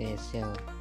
like this so